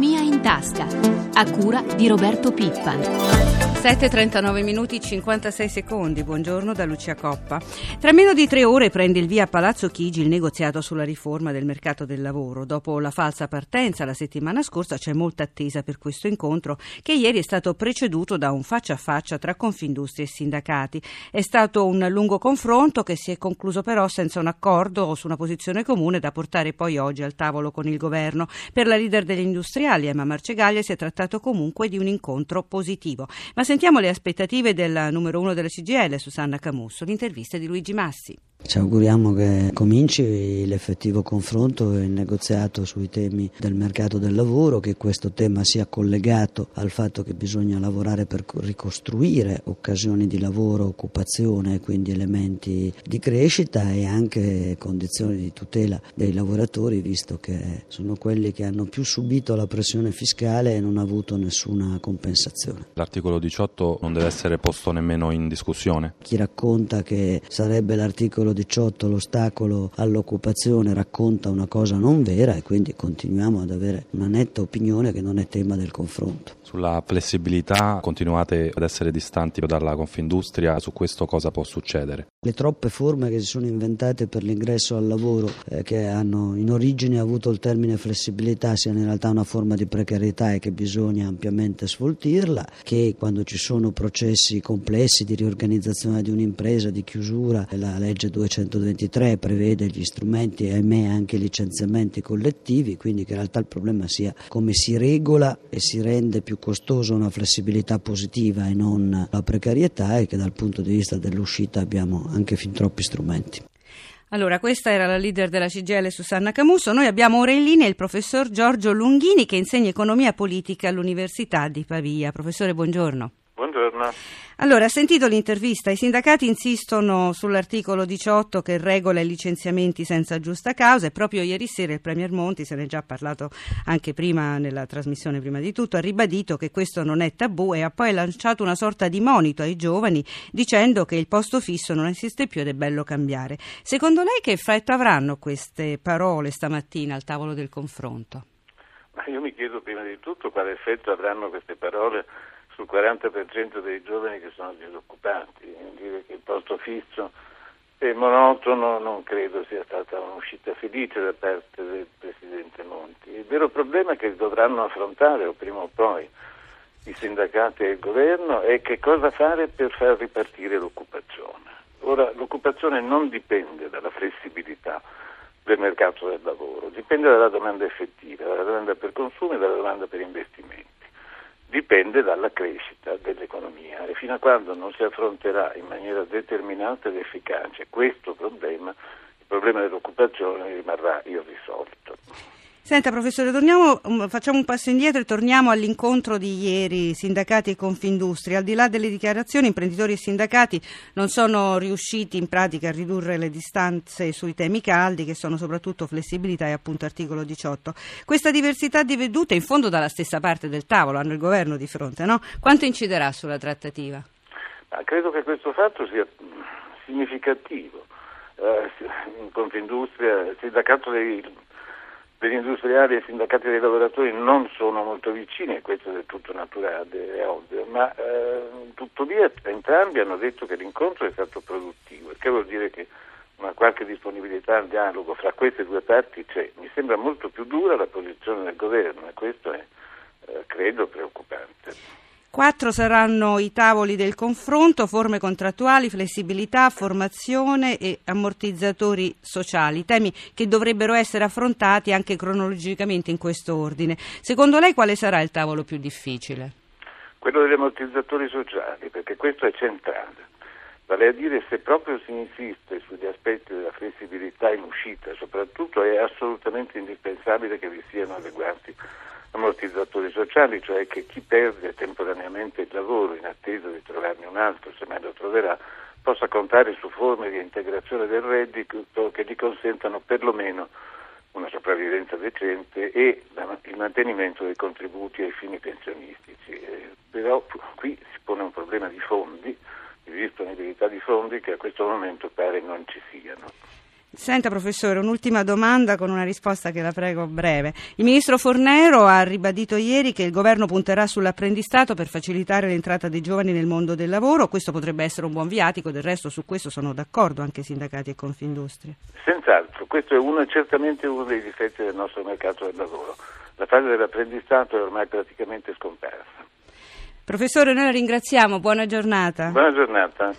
Economia in tasca, a cura di Roberto Pippan. 7.39 minuti e 56 secondi, buongiorno da Lucia Coppa. Tra meno di tre ore prende il via a Palazzo Chigi il negoziato sulla riforma del mercato del lavoro. Dopo la falsa partenza la settimana scorsa c'è molta attesa per questo incontro che ieri è stato preceduto da un faccia a faccia tra Confindustria e sindacati. È stato un lungo confronto che si è concluso però senza un accordo su una posizione comune da portare poi oggi al tavolo con il governo. Per la leader degli industriali Emma Marcegaglia si è trattato comunque di un incontro positivo. Ma sentiamo le aspettative del numero uno della CGL, Susanna Camusso, l'intervista di Luigi Massi. Ci auguriamo che cominci l'effettivo confronto e il negoziato sui temi del mercato del lavoro, che questo tema sia collegato al fatto che bisogna lavorare per ricostruire occasioni di lavoro, occupazione, quindi elementi di crescita e anche condizioni di tutela dei lavoratori, visto che sono quelli che hanno più subito la pressione fiscale e non hanno avuto nessuna compensazione. L'articolo 18 non deve essere posto nemmeno in discussione. Chi racconta che sarebbe l'articolo l'articolo 18 l'ostacolo all'occupazione racconta una cosa non vera e quindi continuiamo ad avere una netta opinione che non è tema del confronto. Sulla flessibilità continuate ad essere distanti dalla Confindustria, su questo cosa può succedere? Le troppe forme che si sono inventate per l'ingresso al lavoro, eh, che hanno in origine avuto il termine flessibilità, siano in realtà una forma di precarietà e che bisogna ampiamente sfoltirla, che quando ci sono processi complessi di riorganizzazione di un'impresa, di chiusura, la legge 223 prevede gli strumenti e ahimè anche licenziamenti collettivi, quindi che in realtà il problema sia come si regola e si rende più costosa una flessibilità positiva e non la precarietà e che dal punto di vista dell'uscita abbiamo anche fin troppi strumenti. Allora, questa era la leader della CGL Susanna Camusso. Noi abbiamo ora in linea il professor Giorgio Lunghini che insegna economia politica all'Università di Pavia. Professore, buongiorno. Buongiorno. Allora, ha sentito l'intervista. I sindacati insistono sull'articolo 18 che regola i licenziamenti senza giusta causa e proprio ieri sera il Premier Monti, se ne è già parlato anche prima nella trasmissione prima di tutto, ha ribadito che questo non è tabù e ha poi lanciato una sorta di monito ai giovani dicendo che il posto fisso non esiste più ed è bello cambiare. Secondo lei che effetto avranno queste parole stamattina al tavolo del confronto? Ma io mi chiedo prima di tutto quale effetto avranno queste parole sul 40% dei giovani che sono disoccupati. Dire che il posto fisso è monotono non credo sia stata un'uscita felice da parte del Presidente Monti. Il vero problema che dovranno affrontare o prima o poi i sindacati e il governo è che cosa fare per far ripartire l'occupazione. Ora, l'occupazione non dipende dalla flessibilità del mercato del lavoro, dipende dalla domanda effettiva, dalla domanda per consumo e dalla domanda per investimenti dipende dalla crescita dell'economia e fino a quando non si affronterà in maniera determinata ed efficace questo problema, il problema dell'occupazione rimarrà irrisolto. Senta professore, torniamo, um, facciamo un passo indietro e torniamo all'incontro di ieri, sindacati e Confindustria. Al di là delle dichiarazioni, imprenditori e sindacati non sono riusciti in pratica a ridurre le distanze sui temi caldi, che sono soprattutto flessibilità e appunto articolo 18. Questa diversità di vedute, in fondo dalla stessa parte del tavolo, hanno il governo di fronte, no? Quanto inciderà sulla trattativa? Ma credo che questo fatto sia significativo. Eh, in Confindustria, il sindacato dei degli industriali e i sindacati dei lavoratori non sono molto vicini e questo è tutto naturale, è ovvio, ma eh, tuttavia entrambi hanno detto che l'incontro è stato produttivo, il che vuol dire che una qualche disponibilità al dialogo fra queste due parti c'è. Mi sembra molto più dura la posizione del governo e questo è, eh, credo, preoccupante. Quattro saranno i tavoli del confronto, forme contrattuali, flessibilità, formazione e ammortizzatori sociali, temi che dovrebbero essere affrontati anche cronologicamente in questo ordine. Secondo lei quale sarà il tavolo più difficile? Quello degli ammortizzatori sociali, perché questo è centrale. Vale a dire se proprio si insiste sugli aspetti della flessibilità in uscita, soprattutto è assolutamente indispensabile che vi siano adeguati ammortizzatori sociali, cioè che chi perde temporaneamente il lavoro in attesa di trovarne un altro, se mai lo troverà, possa contare su forme di integrazione del reddito che gli consentano perlomeno una sopravvivenza decente e il mantenimento dei contributi ai fini pensionistici. Eh, però qui si pone un problema di fondi, di disponibilità di fondi che a questo momento pare non ci siano. Senta professore, un'ultima domanda con una risposta che la prego breve. Il ministro Fornero ha ribadito ieri che il governo punterà sull'apprendistato per facilitare l'entrata dei giovani nel mondo del lavoro. Questo potrebbe essere un buon viatico, del resto su questo sono d'accordo anche i sindacati e Confindustria. Senz'altro, questo è uno, certamente uno dei difetti del nostro mercato del lavoro. La fase dell'apprendistato è ormai praticamente scomparsa. Professore, noi la ringraziamo, buona giornata. Buona giornata.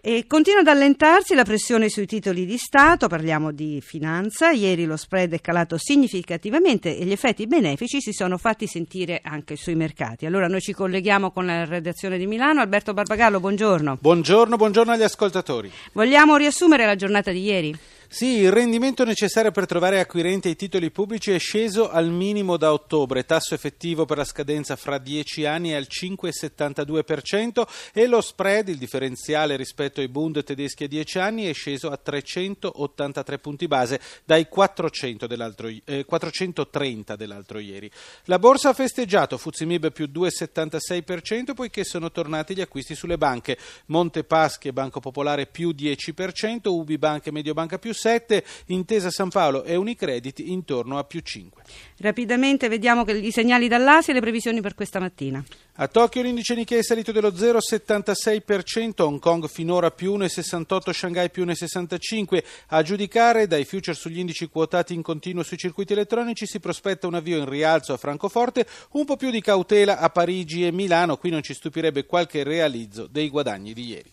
E continua ad allentarsi la pressione sui titoli di Stato, parliamo di finanza, ieri lo spread è calato significativamente e gli effetti benefici si sono fatti sentire anche sui mercati. Allora noi ci colleghiamo con la redazione di Milano, Alberto Barbagallo, buongiorno. Buongiorno, buongiorno agli ascoltatori. Vogliamo riassumere la giornata di ieri? Sì, il rendimento necessario per trovare acquirenti ai titoli pubblici è sceso al minimo da ottobre, tasso effettivo per la scadenza fra 10 anni è al 5,72% e lo spread, il differenziale rispetto ai Bund tedeschi a 10 anni, è sceso a 383 punti base dai 400 dell'altro, eh, 430 dell'altro ieri. La borsa ha festeggiato, Fuzimib più 2,76% poiché sono tornati gli acquisti sulle banche, Montepaschi e Banco Popolare più 10%, Ubi Banca e Mediobanca più 7, Intesa San Paolo e Unicredit intorno a più 5. Rapidamente vediamo i segnali dall'Asia e le previsioni per questa mattina. A Tokyo l'indice Nikkei è salito dello 0,76%, Hong Kong finora più 1,68%, Shanghai più 1,65%. A giudicare dai future sugli indici quotati in continuo sui circuiti elettronici si prospetta un avvio in rialzo a Francoforte, un po' più di cautela a Parigi e Milano, qui non ci stupirebbe qualche realizzo dei guadagni di ieri.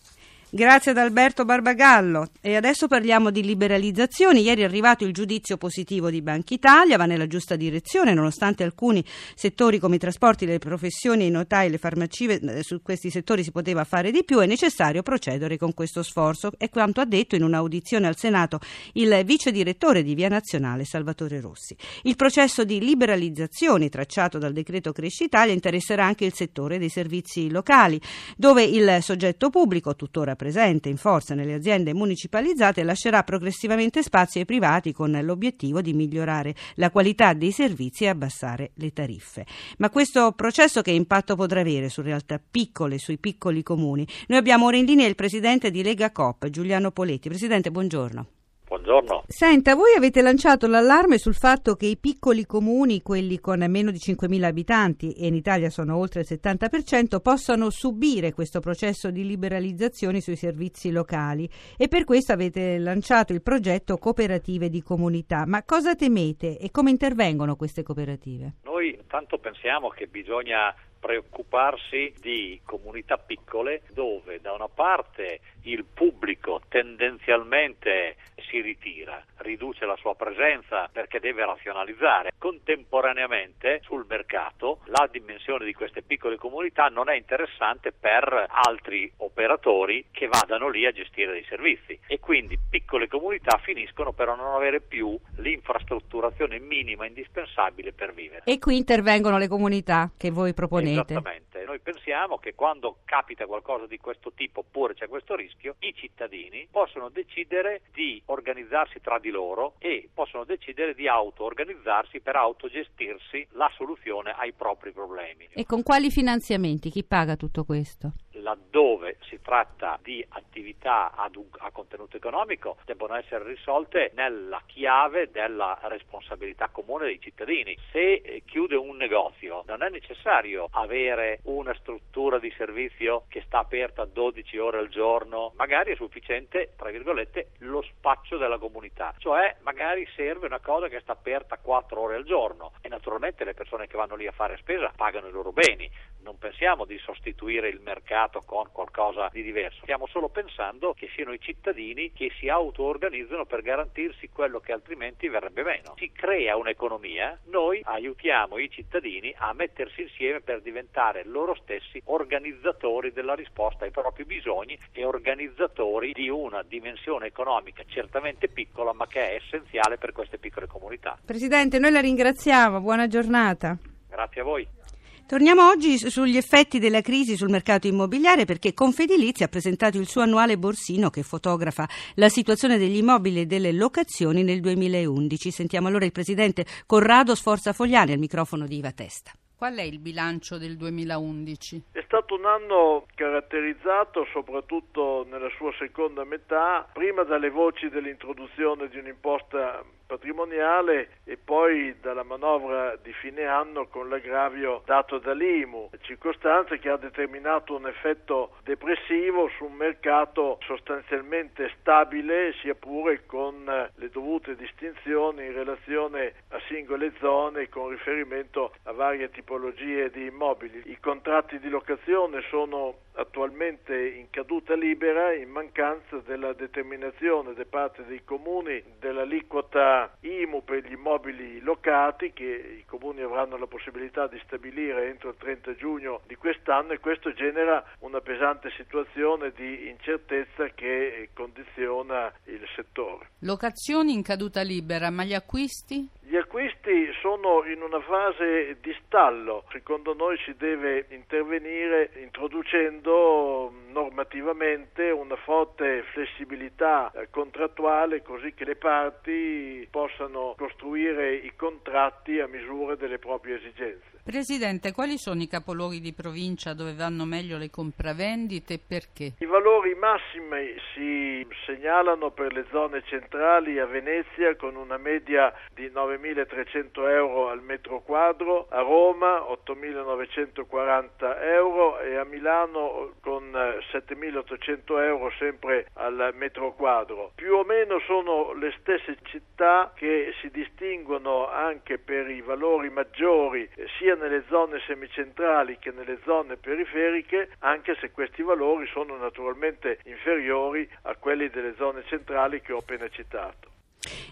Grazie ad Alberto Barbagallo. E adesso parliamo di liberalizzazioni. Ieri è arrivato il giudizio positivo di Banca Italia, va nella giusta direzione, nonostante alcuni settori come i trasporti, le professioni, i notai, le farmacie, eh, su questi settori si poteva fare di più, è necessario procedere con questo sforzo. È quanto ha detto in un'audizione al Senato il vice direttore di Via Nazionale Salvatore Rossi. Il processo di liberalizzazioni tracciato dal decreto Cresci Italia interesserà anche il settore dei servizi locali, dove il soggetto pubblico, tuttora presente in forza nelle aziende municipalizzate lascerà progressivamente spazio ai privati con l'obiettivo di migliorare la qualità dei servizi e abbassare le tariffe. Ma questo processo che impatto potrà avere su realtà piccole, sui piccoli comuni? Noi abbiamo ora in linea il presidente di Lega Coop, Giuliano Poletti. Presidente, buongiorno. Buongiorno. Senta, voi avete lanciato l'allarme sul fatto che i piccoli comuni, quelli con meno di 5.000 abitanti, e in Italia sono oltre il 70%, possano subire questo processo di liberalizzazione sui servizi locali e per questo avete lanciato il progetto Cooperative di Comunità. Ma cosa temete e come intervengono queste cooperative? Noi intanto pensiamo che bisogna preoccuparsi di comunità piccole dove da una parte il pubblico tendenzialmente si ritira, riduce la sua presenza perché deve razionalizzare. Contemporaneamente sul mercato la dimensione di queste piccole comunità non è interessante per altri operatori che vadano lì a gestire dei servizi e quindi piccole comunità finiscono per non avere più l'infrastrutturazione minima indispensabile per vivere. E qui intervengono le comunità che voi proponete. Esattamente. Noi pensiamo che quando capita qualcosa di questo tipo oppure c'è questo rischio, i cittadini possono decidere di organizzarsi tra di loro e possono decidere di auto-organizzarsi per autogestirsi la soluzione ai propri problemi. E con quali finanziamenti? Chi paga tutto questo? Laddove si tratta di attività un, a contenuto economico debbono essere risolte nella chiave della responsabilità comune dei cittadini. Se eh, chiude un negozio non è necessario avere una struttura di servizio che sta aperta 12 ore al giorno, magari è sufficiente, tra virgolette, lo spaccio della comunità, cioè magari serve una cosa che sta aperta 4 ore al giorno e naturalmente le persone che vanno lì a fare spesa pagano i loro beni, non pensiamo di sostituire il mercato con qualcosa di diverso, stiamo solo pensando che siano i cittadini che si auto-organizzano per garantirsi quello che altrimenti verrebbe meno. Si crea un'economia, noi aiutiamo i cittadini a mettersi insieme per diventare loro stessi organizzatori della risposta ai propri bisogni e organizzatori di una dimensione economica certamente piccola ma che è essenziale per queste piccole comunità. Presidente, noi la ringraziamo, buona giornata. Grazie a voi. Torniamo oggi sugli effetti della crisi sul mercato immobiliare perché Confedilizia ha presentato il suo annuale borsino che fotografa la situazione degli immobili e delle locazioni nel 2011. Sentiamo allora il presidente Corrado Sforza Fogliani al microfono di Iva Testa. Qual è il bilancio del 2011? È stato un anno caratterizzato soprattutto nella sua seconda metà, prima dalle voci dell'introduzione di un'imposta patrimoniale e poi dalla manovra di fine anno con l'aggravio dato dall'IMU, circostanza che ha determinato un effetto depressivo su un mercato sostanzialmente stabile sia pure con le dovute distinzioni in relazione a singole zone con riferimento a varie tipologie di immobili. I contratti di locazione sono attualmente in caduta libera in mancanza della determinazione da parte dei comuni dell'aliquota IMU per gli immobili locati che i comuni avranno la possibilità di stabilire entro il 30 giugno di quest'anno e questo genera una pesante situazione di incertezza che condiziona il settore. Locazioni in caduta libera, ma gli acquisti? Gli acquisti sono in una fase di stallo, secondo noi si deve intervenire introducendo normativamente una forte flessibilità eh, contrattuale così che le parti possano costruire i contratti a misura delle proprie esigenze. Presidente, quali sono i capoluoghi di provincia dove vanno meglio le compravendite e perché? I valori massimi si segnalano per le zone centrali a Venezia con una media di 9.300 euro al metro quadro, a Roma 8.940 euro e a Milano con 7.800 euro sempre al metro quadro. Più o meno sono le stesse città che si distinguono anche per i valori maggiori sia nelle zone semicentrali che nelle zone periferiche, anche se questi valori sono naturalmente inferiori a quelli delle zone centrali che ho appena citato.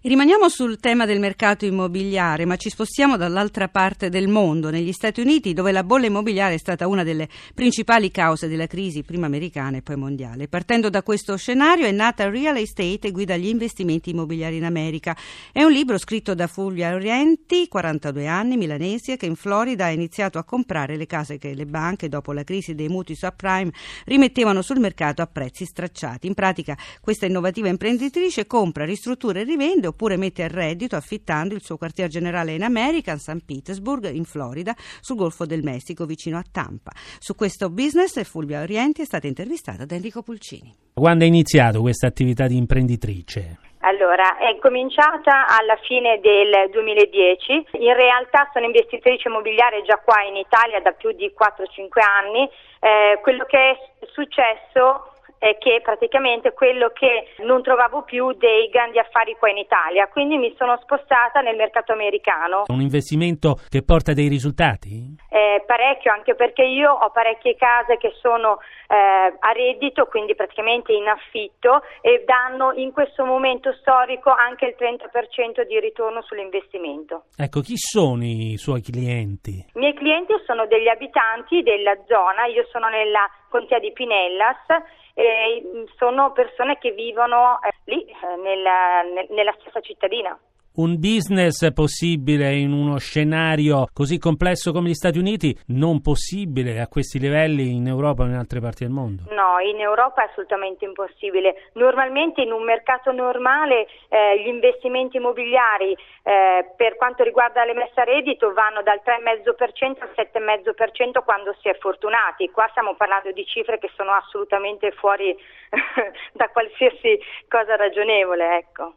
Rimaniamo sul tema del mercato immobiliare, ma ci spostiamo dall'altra parte del mondo, negli Stati Uniti, dove la bolla immobiliare è stata una delle principali cause della crisi, prima americana e poi mondiale. Partendo da questo scenario è nata Real Estate e guida gli investimenti immobiliari in America. È un libro scritto da Fulvia Orienti, 42 anni, milanese, che in Florida ha iniziato a comprare le case che le banche, dopo la crisi dei mutui subprime, rimettevano sul mercato a prezzi stracciati. In pratica, questa innovativa imprenditrice compra, ristruttura e rivende oppure mette a reddito affittando il suo quartier generale in America, a St. Petersburg, in Florida, sul Golfo del Messico, vicino a Tampa. Su questo business Fulvia Orienti è stata intervistata da Enrico Pulcini. Quando è iniziato questa attività di imprenditrice? Allora, è cominciata alla fine del 2010, in realtà sono investitrice immobiliare già qua in Italia da più di 4-5 anni, eh, quello che è successo eh, che praticamente quello che non trovavo più dei grandi affari qua in Italia, quindi mi sono spostata nel mercato americano. Un investimento che porta dei risultati? Eh, parecchio, anche perché io ho parecchie case che sono eh, a reddito, quindi praticamente in affitto e danno in questo momento storico anche il 30% di ritorno sull'investimento. Ecco, chi sono i suoi clienti? I miei clienti sono degli abitanti della zona, io sono nella contea di Pinellas e sono persone che vivono eh, lì, eh, nella, nella stessa cittadina un business possibile in uno scenario così complesso come gli Stati Uniti, non possibile a questi livelli in Europa o in altre parti del mondo? No, in Europa è assolutamente impossibile. Normalmente in un mercato normale eh, gli investimenti immobiliari eh, per quanto riguarda le messe a reddito vanno dal 3,5% al 7,5% quando si è fortunati. Qua stiamo parlando di cifre che sono assolutamente fuori da qualsiasi cosa ragionevole, ecco.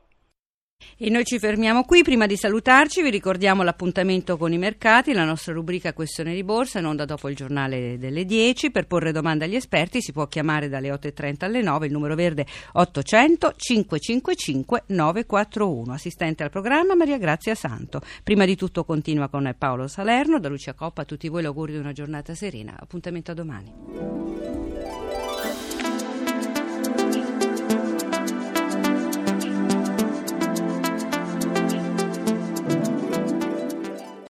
E noi ci fermiamo qui. Prima di salutarci vi ricordiamo l'appuntamento con i mercati, la nostra rubrica Questione di Borsa, in onda dopo il giornale delle 10. Per porre domande agli esperti si può chiamare dalle 8.30 alle 9, il numero verde 800 555 941. Assistente al programma Maria Grazia Santo. Prima di tutto continua con Paolo Salerno, da Lucia Coppa a tutti voi l'augurio di una giornata serena. Appuntamento a domani.